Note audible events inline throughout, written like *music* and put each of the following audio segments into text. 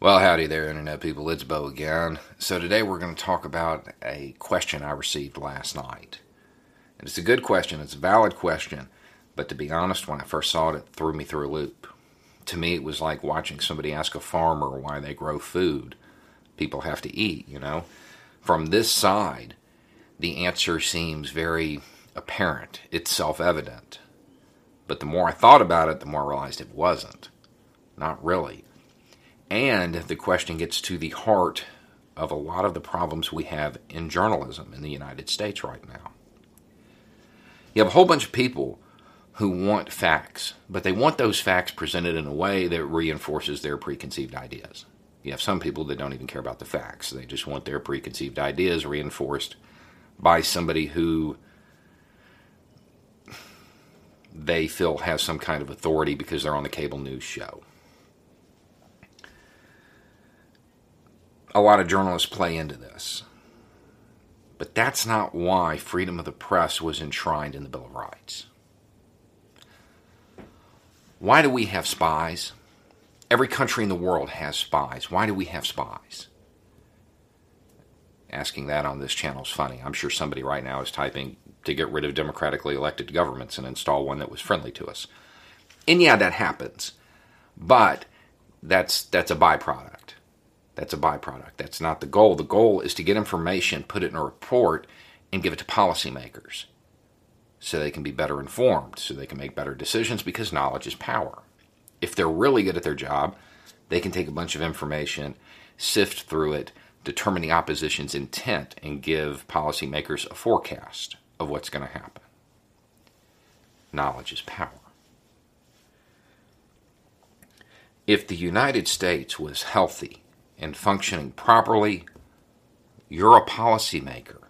Well, howdy there, Internet people. It's Bo again. So, today we're going to talk about a question I received last night. And it's a good question, it's a valid question, but to be honest, when I first saw it, it threw me through a loop. To me, it was like watching somebody ask a farmer why they grow food. People have to eat, you know? From this side, the answer seems very apparent, it's self evident. But the more I thought about it, the more I realized it wasn't. Not really. And the question gets to the heart of a lot of the problems we have in journalism in the United States right now. You have a whole bunch of people who want facts, but they want those facts presented in a way that reinforces their preconceived ideas. You have some people that don't even care about the facts, they just want their preconceived ideas reinforced by somebody who they feel has some kind of authority because they're on the cable news show. A lot of journalists play into this. But that's not why freedom of the press was enshrined in the Bill of Rights. Why do we have spies? Every country in the world has spies. Why do we have spies? Asking that on this channel is funny. I'm sure somebody right now is typing to get rid of democratically elected governments and install one that was friendly to us. And yeah, that happens. But that's that's a byproduct. That's a byproduct. That's not the goal. The goal is to get information, put it in a report, and give it to policymakers so they can be better informed, so they can make better decisions because knowledge is power. If they're really good at their job, they can take a bunch of information, sift through it, determine the opposition's intent, and give policymakers a forecast of what's going to happen. Knowledge is power. If the United States was healthy and functioning properly, you're a policymaker.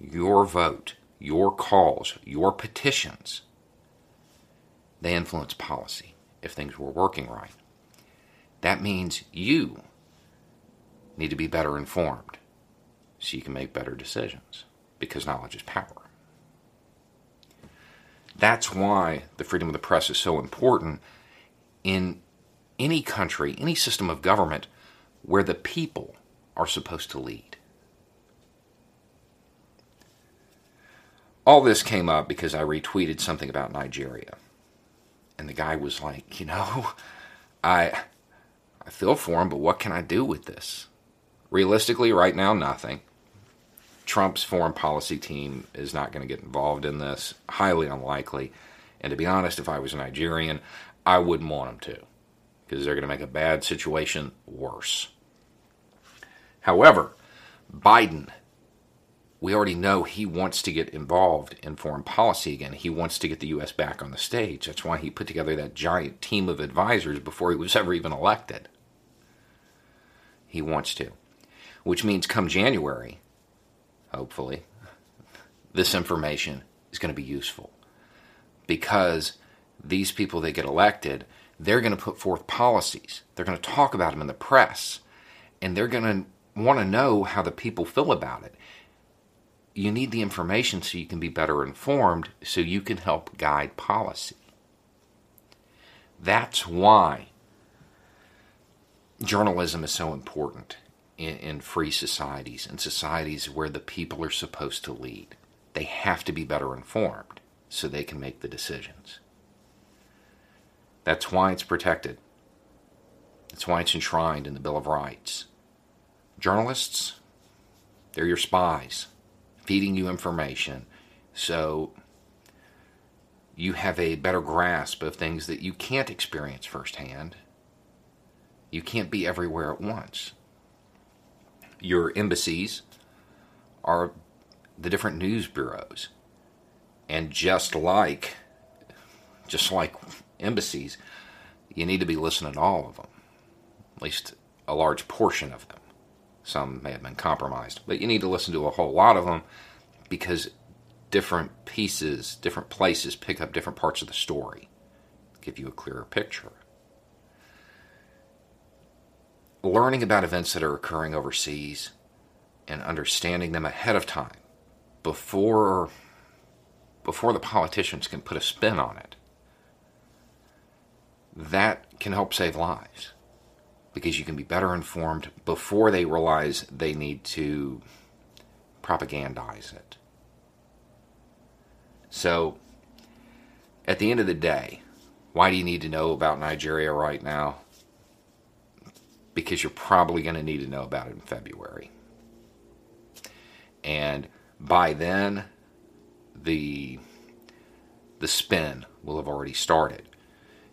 Your vote, your calls, your petitions, they influence policy if things were working right. That means you need to be better informed so you can make better decisions because knowledge is power. That's why the freedom of the press is so important in any country, any system of government where the people are supposed to lead. All this came up because I retweeted something about Nigeria. And the guy was like, you know, *laughs* I I feel for him, but what can I do with this? Realistically, right now, nothing. Trump's foreign policy team is not going to get involved in this. Highly unlikely. And to be honest, if I was a Nigerian, I wouldn't want him to because they're going to make a bad situation worse. However, Biden, we already know he wants to get involved in foreign policy again. He wants to get the U.S. back on the stage. That's why he put together that giant team of advisors before he was ever even elected. He wants to. Which means come January, hopefully, this information is going to be useful. Because these people that get elected they're going to put forth policies. They're going to talk about them in the press, and they're going to want to know how the people feel about it. You need the information so you can be better informed, so you can help guide policy. That's why journalism is so important in, in free societies and societies where the people are supposed to lead. They have to be better informed so they can make the decisions. That's why it's protected. That's why it's enshrined in the Bill of Rights. Journalists, they're your spies, feeding you information so you have a better grasp of things that you can't experience firsthand. You can't be everywhere at once. Your embassies are the different news bureaus. And just like just like embassies, you need to be listening to all of them. at least a large portion of them. Some may have been compromised, but you need to listen to a whole lot of them because different pieces, different places pick up different parts of the story, give you a clearer picture. Learning about events that are occurring overseas and understanding them ahead of time before before the politicians can put a spin on it that can help save lives because you can be better informed before they realize they need to propagandize it. So, at the end of the day, why do you need to know about Nigeria right now? Because you're probably going to need to know about it in February. And by then, the the spin will have already started.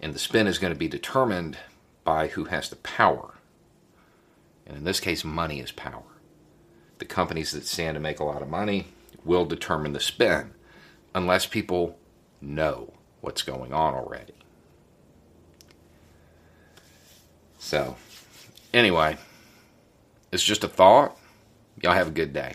And the spin is going to be determined by who has the power. And in this case, money is power. The companies that stand to make a lot of money will determine the spin unless people know what's going on already. So, anyway, it's just a thought. Y'all have a good day.